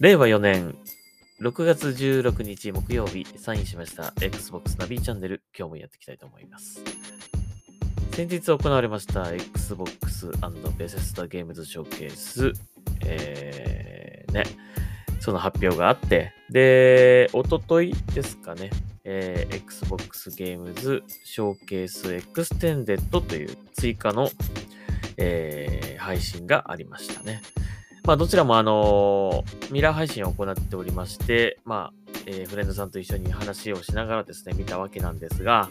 令和4年6月16日木曜日、サインしました Xbox ナビチャンネル、今日もやっていきたいと思います。先日行われました Xbox& ベセスタゲームズショーケース、えー、ね、その発表があって、で、おとといですかね、えー Xbox ゲームズショーケースエクステンデッドという追加の、えー配信がありましたね。まあ、どちらもあのミラー配信を行っておりまして、まあ、えーフレンドさんと一緒に話をしながらですね、見たわけなんですが、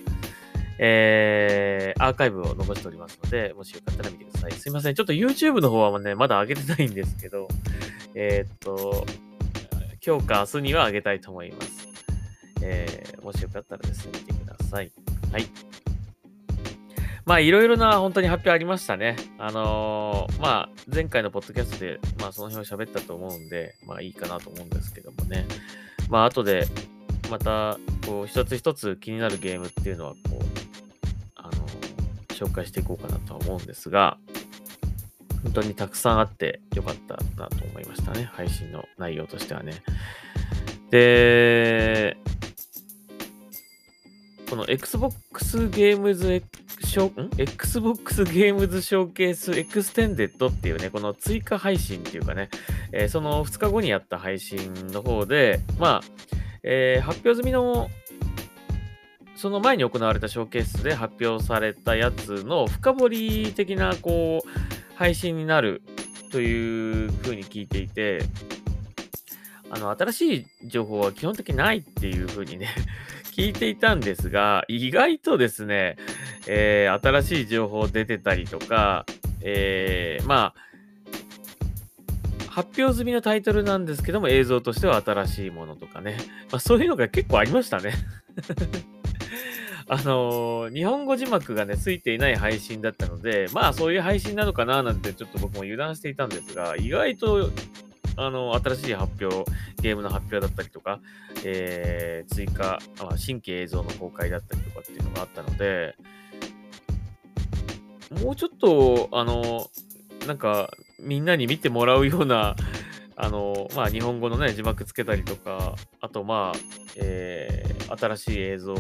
えーアーカイブを残しておりますので、もしよかったら見てください。すいません。ちょっと YouTube の方はね、まだ上げてないんですけど、えーっと、今日か明日には上げたいと思います。えーもしよかったらですね、見てください。はい。まあ、いろいろな本当に発表ありましたね。あのーまあ、前回のポッドキャストで、まあ、その辺を喋ったと思うんで、まあ、いいかなと思うんですけどもね。まあ、後で、また、こう、一つ一つ気になるゲームっていうのは、こう、あのー紹介していこうかなとは思うんですが、本当にたくさんあってよかったなと思いましたね。配信の内容としてはね。で、この Xbox ゲームズショん？Xbox ゲームズショーケースエクステンデッドっていうね、この追加配信っていうかね、えーその2日後にやった配信の方で、まあ、えー発表済みの、その前に行われたショーケースで発表されたやつの深掘り的な、こう、配信になるというふうに聞いていて、あの、新しい情報は基本的にないっていうふうにね、聞いていたんですが、意外とですね、えー新しい情報出てたりとか、えーまあ、発表済みのタイトルなんですけども、映像としては新しいものとかね、まあ、そういうのが結構ありましたね。あのー日本語字幕がね、ついていない配信だったので、まあそういう配信なのかななんてちょっと僕も油断していたんですが、意外と、あの、新しい発表、ゲームの発表だったりとか、えー追加、あ新規映像の公開だったりとかっていうのがあったので、もうちょっと、あの、なんか、みんなに見てもらうような、あの、まあ、日本語のね、字幕つけたりとか、あと、まあ、えー新しい映像、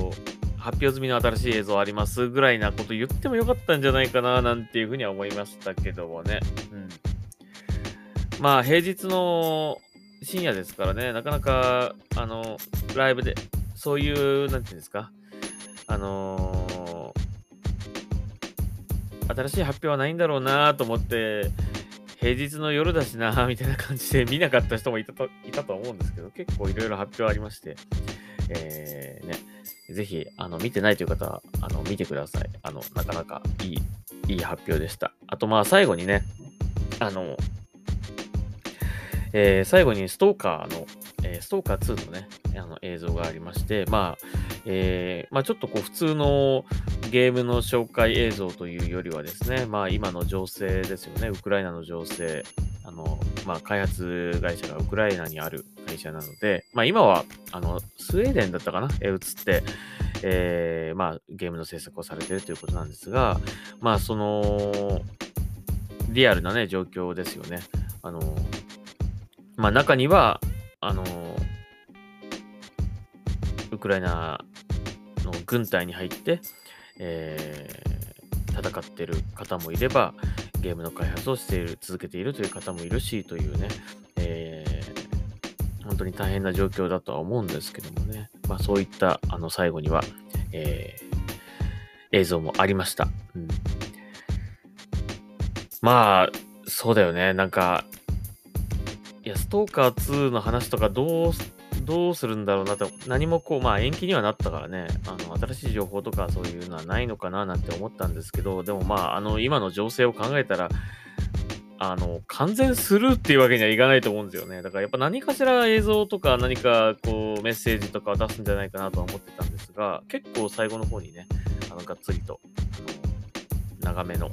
発表済みの新しい映像ありますぐらいなこと言ってもよかったんじゃないかな、なんていうふうには思いましたけどもね。うん。まあ、平日の深夜ですからね、なかなか、あの、ライブで、そういう、なんていうんですか、あのー新しい発表はないんだろうなと思って、平日の夜だしなみたいな感じで見なかった人もいたといたと思うんですけど、結構いろいろ発表ありまして、えー、ね、ぜひ、あの、見てないという方は、あの、見てください。あの、なかなかいい、いい発表でした。あと、まあ、最後にね、あの、えー最後にストーカーの、えーストーカー2のね、あの映像がありまして、まあ、えーまあちょっとこう普通のゲームの紹介映像というよりはですね、まあ今の情勢ですよね、ウクライナの情勢、あの、まあ開発会社がウクライナにある会社なので、まあ今は、あの、スウェーデンだったかな、えーって、えーまあゲームの制作をされているということなんですが、まあその、リアルなね、状況ですよね。あの、まあ中には、あの、ウクライナの軍隊に入って、えー戦ってる方もいれば、ゲームの開発をしている、続けているという方もいるし、というね、えー本当に大変な状況だとは思うんですけどもね、まあそういった、あの、最後には、えー映像もありました。うん、まあ、そうだよね、なんか、いや、ストーカー2の話とかどう、どうするんだろうなと、何もこう、まあ延期にはなったからね、あの、新しい情報とかそういうのはないのかななんて思ったんですけど、でもまあ、あの、今の情勢を考えたら、あの、完全スルーっていうわけにはいかないと思うんですよね。だからやっぱ何かしら映像とか何かこうメッセージとか出すんじゃないかなとは思ってたんですが、結構最後の方にね、あの、がっつりと、長めの、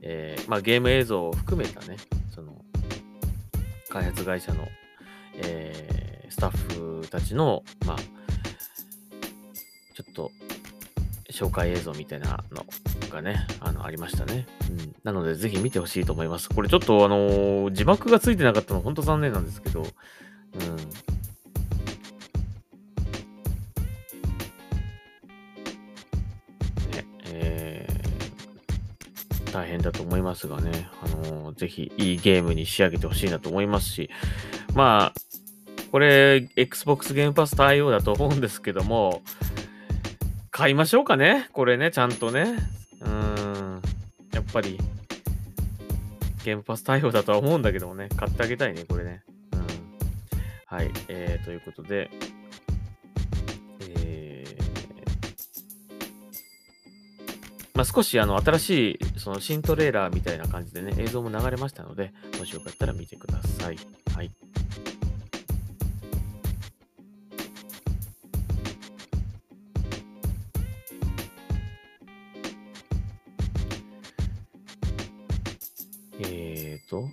えーまあゲーム映像を含めたね、開発会社の、えースタッフたちの、まあ、ちょっと、紹介映像みたいなのがね、あの、ありましたね。うん。なので、ぜひ見てほしいと思います。これちょっと、あのー字幕がついてなかったの、本当残念なんですけど、うん。大変だと思いますがね、あのーぜひいいゲームに仕上げてほしいなと思いますし、まあ、これ、Xbox ゲームパス対応だと思うんですけども、買いましょうかねこれね、ちゃんとね。うん。やっぱり、ゲームパス対応だとは思うんだけどもね、買ってあげたいね、これね。うん。はい。えー、ということで、まあ、少しあの新しいその新トレーラーみたいな感じでね、映像も流れましたので、もしよかったら見てください。はい。えーと。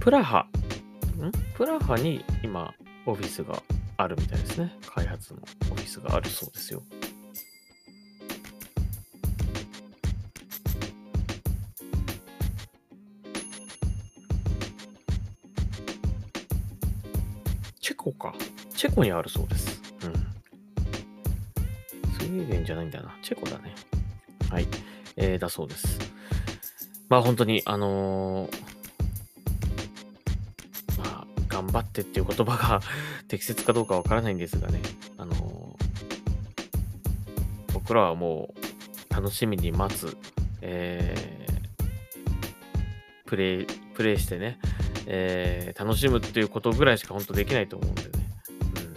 プラハ。プラハに今、オフィスがあるみたいですね。開発のオフィスがあるそうですよ。チェコか。チェコにあるそうです。うん。スウェーデンじゃないんだな。チェコだね。はい。えー、だそうです。まあ本当に、あのー張ってっていう言葉が 適切かどうかわからないんですがね、あのー僕らはもう楽しみに待つ、えープレイ、プレイしてね、えー楽しむっていうことぐらいしか本当できないと思うんでね。うん、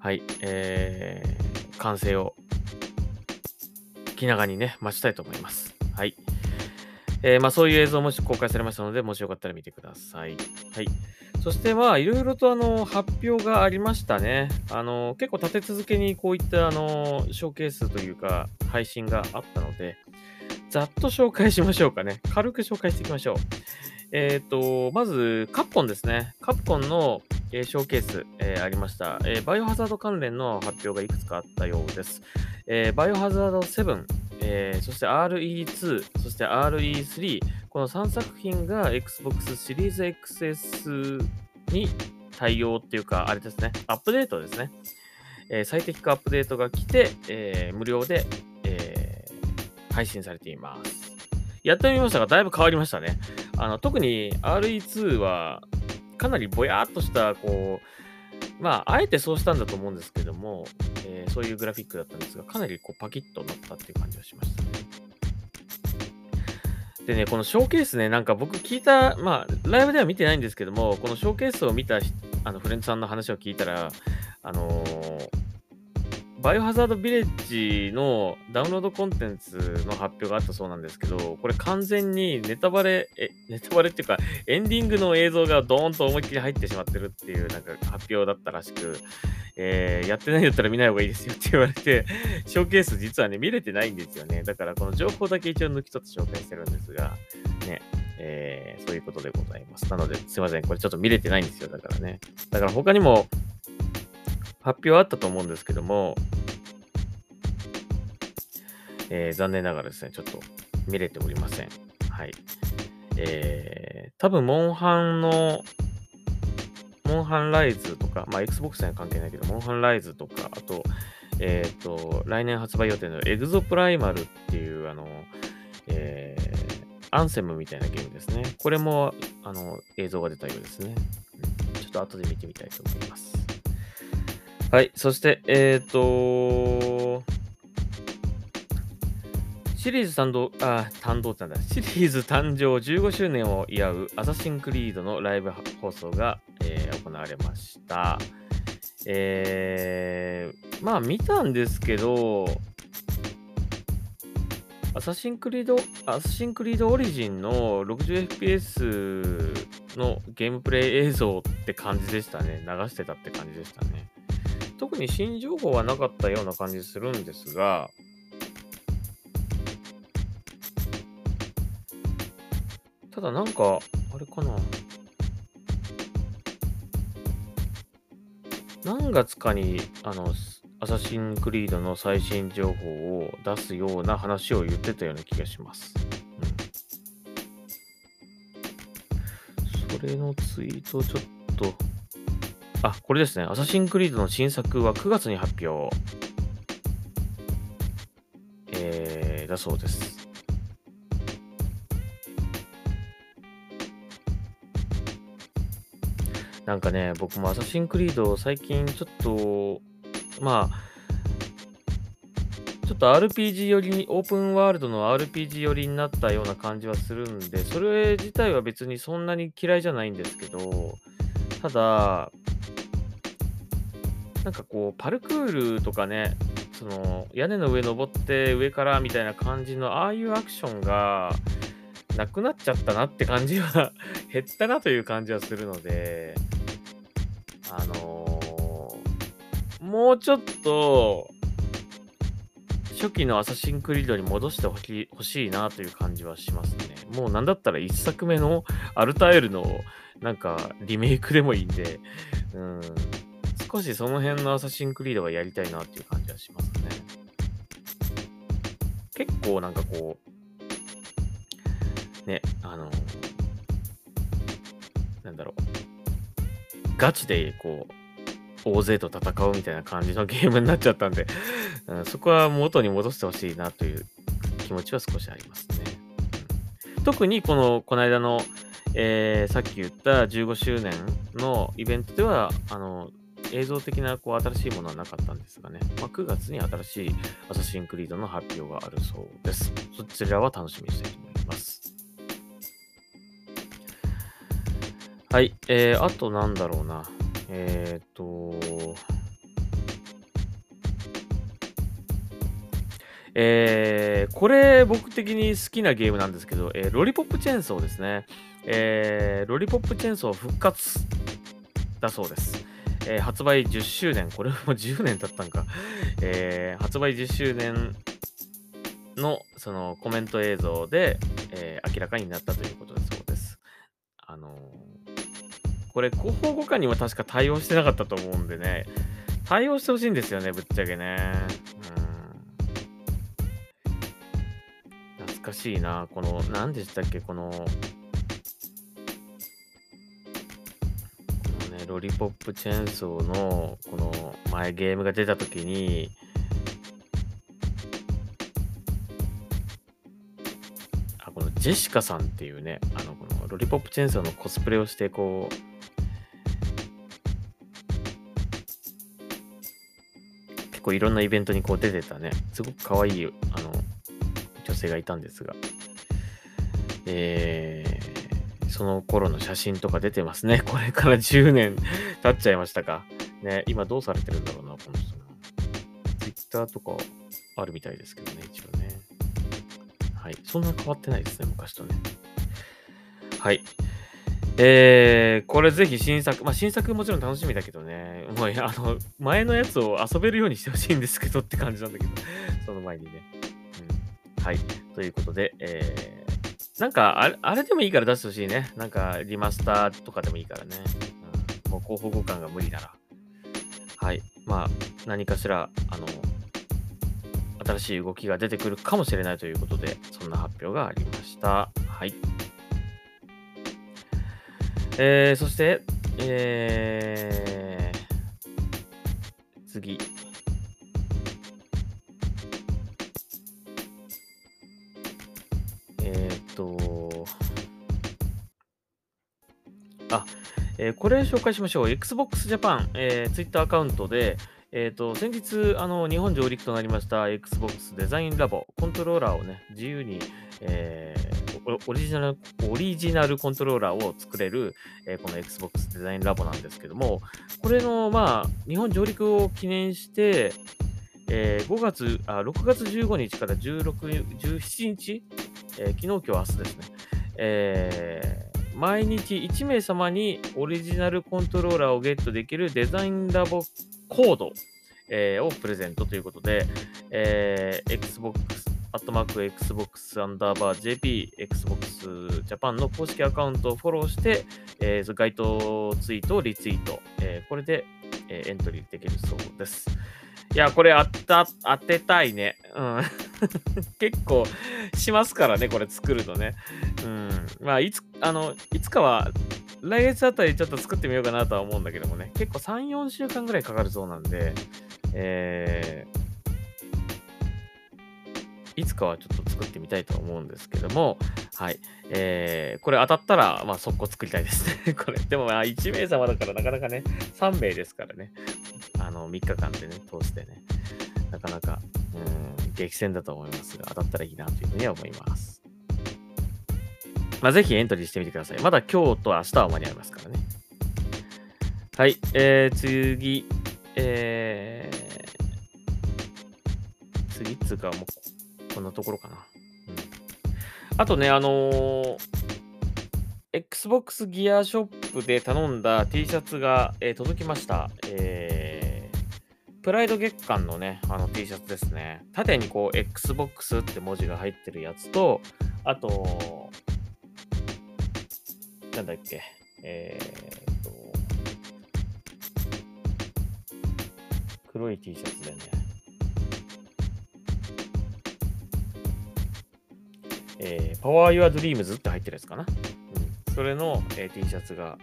はい、えー完成を気長にね、待ちたいと思います。はい。えーまあそういう映像もし公開されましたので、もしよかったら見てください。はい。そしてまあ、いろいろとあの、発表がありましたね。あの、結構立て続けにこういったあの、ショーケースというか、配信があったので、ざっと紹介しましょうかね。軽く紹介していきましょう。えっ、と、まず、カプコンですね。カプコンの、えーショーケース、えーありました、えバイオハザード関連の発表がいくつかあったようです。えバイオハザード7、えーそして RE2、そして RE3、この3作品が Xbox シリーズ XS に対応っていうか、あれですね、アップデートですね。えー最適化アップデートが来て、えー無料で、えー配信されています。やってみましたが、だいぶ変わりましたね。あの特に RE2 はかなりぼやっとした、こう、まあ、あえてそうしたんだと思うんですけども、えそういうグラフィックだったんですが、かなりこうパキッとなったっていう感じがしましたね。でね、このショーケースね、なんか僕聞いた、まあ、ライブでは見てないんですけども、このショーケースを見たあのフレンドさんの話を聞いたら、あのーバイオハザードビレッジのダウンロードコンテンツの発表があったそうなんですけど、これ完全にネタバレ、え、ネタバレっていうか、エンディングの映像がドーンと思いっきり入ってしまってるっていうなんか発表だったらしく、えーやってないんだったら見ない方がいいですよって言われて、ショーケース実はね、見れてないんですよね。だからこの情報だけ一応抜き取って紹介してるんですが、ね、えーそういうことでございます。なので、すいません。これちょっと見れてないんですよ。だからね。だから他にも発表あったと思うんですけども、えー残念ながらですね、ちょっと見れておりません。はい。えー、多分、モンハンの、モンハンライズとか、まあ、Xbox には関係ないけど、モンハンライズとか、あと、えっ、と、来年発売予定のエグゾプライマルっていう、あの、えー、アンセムみたいなゲームですね。これも、あの、映像が出たようですね。ちょっと後で見てみたいと思います。はい。そして、えっ、と、シリーズ誕生、あ、誕生ってなんだ。シリーズ誕生15周年を祝うアサシンクリードのライブ放送が、えー行われました。えー、まあ見たんですけど、アサシンクリード、アサシンクリードオリジンの 60fps のゲームプレイ映像って感じでしたね。流してたって感じでしたね。特に新情報はなかったような感じするんですが、ただなんか、あれかな。何月かに、あの、アサシンクリードの最新情報を出すような話を言ってたような気がします。うん、それのツイートをちょっと、あ、これですね。アサシンクリードの新作は9月に発表。えー、だそうです。なんかね、僕もアサシンクリード最近ちょっと、まあ、ちょっと RPG 寄りに、オープンワールドの RPG 寄りになったような感じはするんで、それ自体は別にそんなに嫌いじゃないんですけど、ただ、なんかこう、パルクールとかね、その屋根の上登って上からみたいな感じのああいうアクションがなくなっちゃったなって感じは 減ったなという感じはするので、あのー、もうちょっと初期のアサシンクリードに戻してほしいなという感じはしますね。もうなんだったら1作目のアルタエルのなんかリメイクでもいいんで、うん、少しその辺のアサシンクリードはやりたいなっていう感じはしますね。結構なんかこう、ね、あの、なんだろう、ガチでこう、大勢と戦うみたいな感じのゲームになっちゃったんで、うん、そこは元に戻してほしいなという気持ちは少しありますね。うん、特にこの、この間の、えー、さっき言った15周年のイベントでは、あの、映像的なこう新しいものはなかったんですがね、まあ、9月に新しいアサシンクリードの発表があるそうです。そちらは楽しみにしたいと思います。はい、えー、あとなんだろうな。えっ、と、えー、これ僕的に好きなゲームなんですけど、えー、ロリポップチェーンソーですね。えー、ロリポップチェーンソー復活だそうです。えー、発売10周年、これも10年経ったんか、えー、発売10周年のそのコメント映像で、えー、明らかになったということだそうです。あのこれ広報互換には確か対応してなかったと思うんでね、対応してほしいんですよね、ぶっちゃけね。うん。懐かしいな。この、何でしたっけ、この、ロリポップチェーンソーの、この前ゲームが出た時に、あ、このジェシカさんっていうね、あの、このロリポップチェーンソーのコスプレをして、こう、結構いろんなイベントにこう出てたね、すごく可愛い、あの、女性がいたんですが、えー、その頃の写真とか出てますね。これから10年経っちゃいましたか。ね、今どうされてるんだろうな、この人。Twitter とかあるみたいですけどね、一応ね。はい。そんな変わってないですね、昔とね。はい。えー、これぜひ新作、まあ新作もちろん楽しみだけどね、もうあの、前のやつを遊べるようにしてほしいんですけどって感じなんだけど、その前にね。うん、はい。ということで、えー、なんかあれ、あれでもいいから出してほしいね。なんか、リマスターとかでもいいからね。うん、もう広報互換が無理なら。はい。まあ、何かしら、あの、新しい動きが出てくるかもしれないということで、そんな発表がありました。はい。えー、そして、えー、次。えー、これ紹介しましょう。Xbox Japan、えー、Twitter アカウントで、え、ー、と、先日、あの、日本上陸となりました Xbox デザインラボ、コントローラーをね、自由に、えー、オリジナル、オリジナルコントローラーを作れる、えー、この Xbox デザインラボなんですけども、これの、まあ、日本上陸を記念して、えー、5月あ、6月15日から16、17日、えー、昨日、今日、明日ですね。え毎日1名様にオリジナルコントローラーをゲットできるデザインラボコード、えー、をプレゼントということで、えー、Xbox、アットマーク Xbox アンダーバー JP、Xbox Japan の公式アカウントをフォローして、えー、該当ツイートをリツイート、えー、これで、えー、エントリーできるそうです。いや、これ当た、当てたいね。うん。結構しますからね、これ作るとね。うん。まあ、いつ、あの、いつかは、来月あたりちょっと作ってみようかなとは思うんだけどもね。結構3、4週間ぐらいかかるそうなんで、えー、いつかはちょっと作ってみたいと思うんですけども、はい。えー、これ当たったら、まあ、速攻作りたいですね。これ。でも、まあ、1名様だからなかなかね、3名ですからね。あの、3日間でね、通してね。なかなか、うん、激戦だと思いますが、当たったらいいなというふうには思います。まあ、ぜひエントリーしてみてください。まだ今日と明日は間に合いますからね。はい。えー、次、えー、次っつうか、もう、こんなところかな。あとね、あのー、Xbox ギアショップで頼んだ T シャツが、えー、届きました。えー、プライド月間のね、あの T シャツですね。縦にこう Xbox って文字が入ってるやつと、あと、なんだっけ、えー、と、黒い T シャツでね、えー、Power Your Dreams って入ってるやつかな。うん、それの、えー、T シャツが、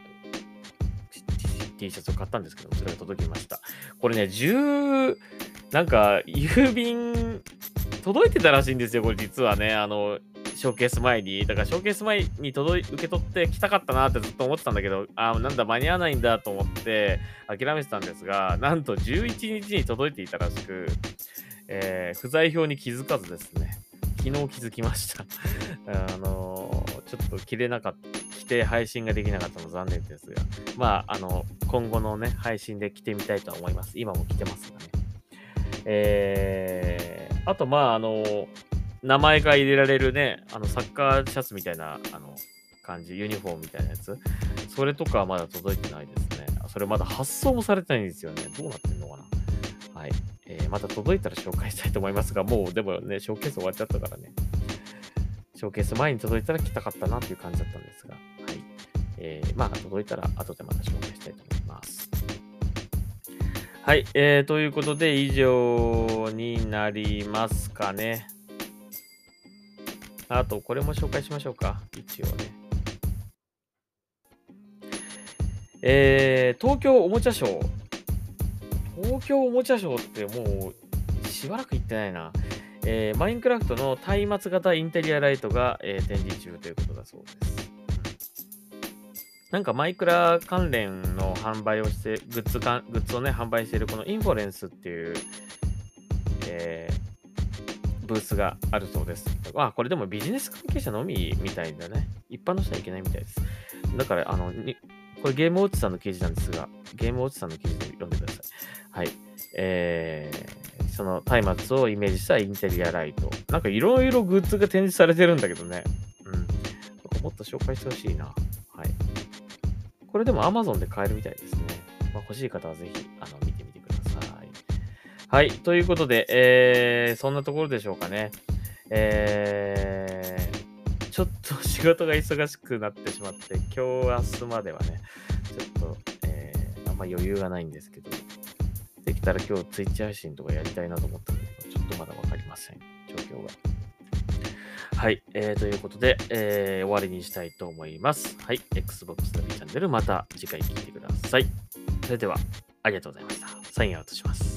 T シャツを買ったんですけどそれが届きました。これね、10、なんか、郵便、届いてたらしいんですよ、これ実はね。あの、ショーケース前に。だからショーケース前に届い受け取ってきたかったなってずっと思ってたんだけど、あなんだ、間に合わないんだと思って諦めてたんですが、なんと11日に届いていたらしく、えー、不在票に気づかずですね、昨日気づきました あのー、ちょっと着れなかった、て配信ができなかったの残念ですが、まあ、あの、今後のね、配信で着てみたいと思います。今も着てますがね。えー、あと、まあ、あの、名前が入れられるね、あの、サッカーシャツみたいな、あの、感じ、ユニフォームみたいなやつ。それとかはまだ届いてないですね。それまだ発送もされてないんですよね。どうなってんのかなはい。えー、また届いたら紹介したいと思いますが、もうでもね、ショーケース終わっちゃったからね。ショーケース前に届いたら来たかったなっていう感じだったんですが、えー、まあ、届いたら後でまた紹介したいと思います。はい。えー、ということで、以上になりますかね。あと、これも紹介しましょうか。一応ね。えー、東京おもちゃショー。東京おもちゃショーってもうしばらく行ってないな。えー、マインクラフトの松明型インテリアライトが、えー、展示中ということだそうです。なんかマイクラ関連の販売をして、グッズかグッズをね、販売しているこのインフォレンスっていう、えー、ブースがあるそうです。あ、これでもビジネス関係者のみみたいだね。一般の人はいけないみたいです。だから、あの、にこれゲームウォッチさんの記事なんですが、ゲームウォッチさんの記事で読んでください。はい。えー、その松明をイメージしたインテリアライト。なんかいろいろグッズが展示されてるんだけどね。うん。もっと紹介してほしいな。はい。これでも Amazon で買えるみたいですね。まあ、欲しい方はぜひ、あの、見てみてください。はい。ということで、えー、そんなところでしょうかね。えー、ちょっと仕事が忙しくなってしまって、今日、明日まではね、ちょっと、えー、あんま余裕がないんですけど、できたら今日ツイッチ配信とかやりたいなと思ったんだけど、ちょっとまだわかりません。状況が。はい。えー、ということで、えー、終わりにしたいと思います。はい。Xbox の B チャンネル、また次回聞いてください。それでは、ありがとうございました。サインアウトします。